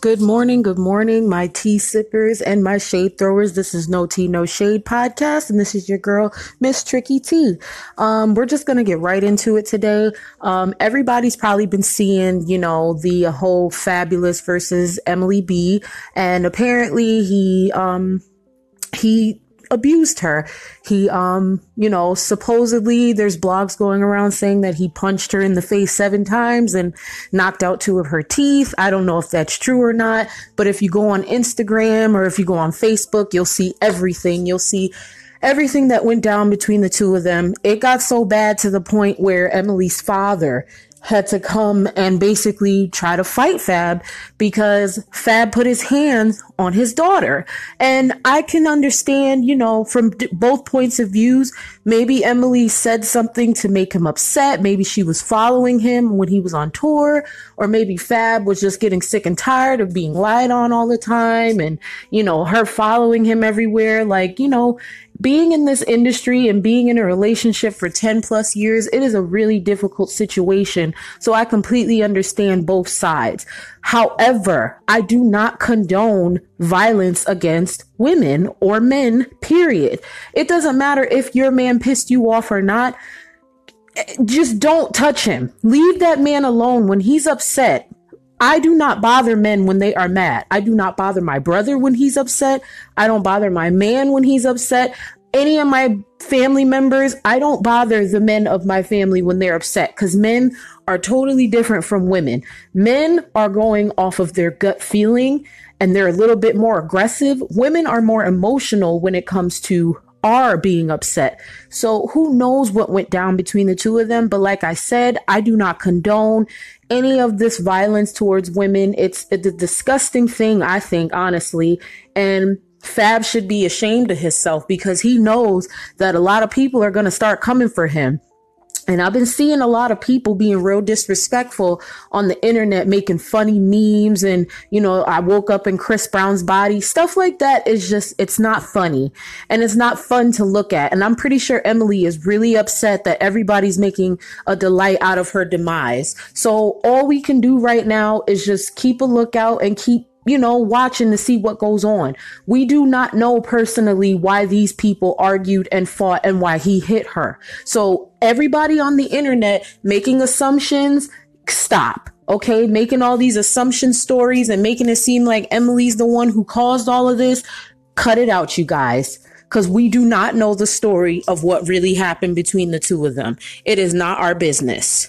Good morning, good morning, my tea sippers and my shade throwers. This is No Tea, No Shade podcast, and this is your girl, Miss Tricky T. Um, we're just gonna get right into it today. Um, everybody's probably been seeing, you know, the whole Fabolous versus Emily B, and apparently he, um, he abused her. He, um, you know, supposedly there's blogs going around saying that he punched her in the face seven times and knocked out two of her teeth. I don't know if that's true or not, but if you go on Instagram or if you go on Facebook, you'll see everything. You'll see everything that went down between the two of them. It got so bad to the point where Emily's father had to come and basically try to fight Fab because Fab put his hands on his daughter. And I can understand, you know, from d- both points of views, maybe Emily said something to make him upset. Maybe she was following him when he was on tour, or maybe Fab was just getting sick and tired of being lied on all the time and, you know, her following him everywhere. Like, you know, being in this industry and being in a relationship for 10 plus years, it is a really difficult situation. So I completely understand both sides. However, I do not condone violence against women or men, period. It doesn't matter if your man pissed you off or not. Just don't touch him. Leave that man alone when he's upset. I do not bother men when they are mad. I do not bother my brother when he's upset. I don't bother my man when he's upset. Any of my family members, I don't bother the men of my family when they're upset because men are totally different from women. Men are going off of their gut feeling and they're a little bit more aggressive. Women are more emotional when it comes to are being upset. So who knows what went down between the two of them? But like I said, I do not condone any of this violence towards women. It's, it's a disgusting thing, I think, honestly. And Fab should be ashamed of himself because he knows that a lot of people are going to start coming for him. And I've been seeing a lot of people being real disrespectful on the internet, making funny memes. And, you know, I woke up in Chris Brown's body. Stuff like that is just, it's not funny and it's not fun to look at. And I'm pretty sure Emily is really upset that everybody's making a delight out of her demise. So all we can do right now is just keep a lookout and keep you know, watching to see what goes on. We do not know personally why these people argued and fought and why he hit her. So everybody on the internet making assumptions, stop. Okay. Making all these assumption stories and making it seem like Emily's the one who caused all of this. Cut it out, you guys. Cause we do not know the story of what really happened between the two of them. It is not our business.